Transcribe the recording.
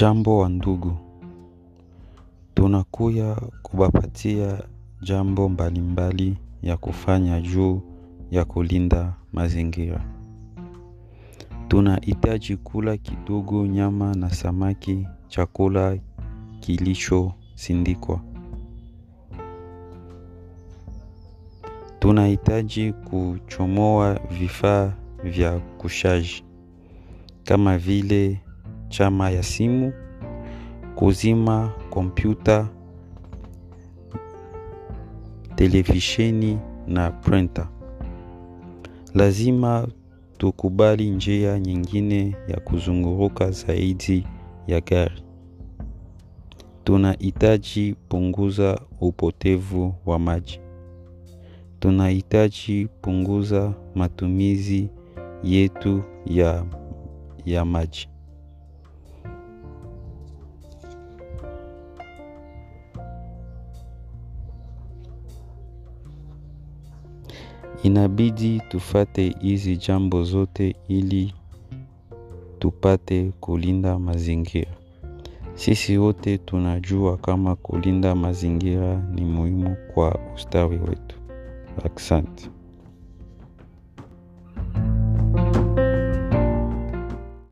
Jambo wa ndugu, tunakuya kubapatia jambo mbalimbali ya kufanya juu ya kulinda mazingira. Tunahitaji kula kidogo nyama na samaki chakula kilichosindikwa. Tunahitaji kuchomoa vifaa vya kushaji kama vile chama ya simu, kuzima kompyuta, televisheni na printer. Lazima tukubali njia nyingine ya kuzunguruka zaidi ya gari. Tunahitaji punguza upotevu wa maji. Tunahitaji punguza matumizi yetu ya, ya maji. Inabidi tufate hizi jambo zote ili tupate kulinda mazingira. Sisi wote tunajua kama kulinda mazingira ni muhimu kwa ustawi wetu. Asante.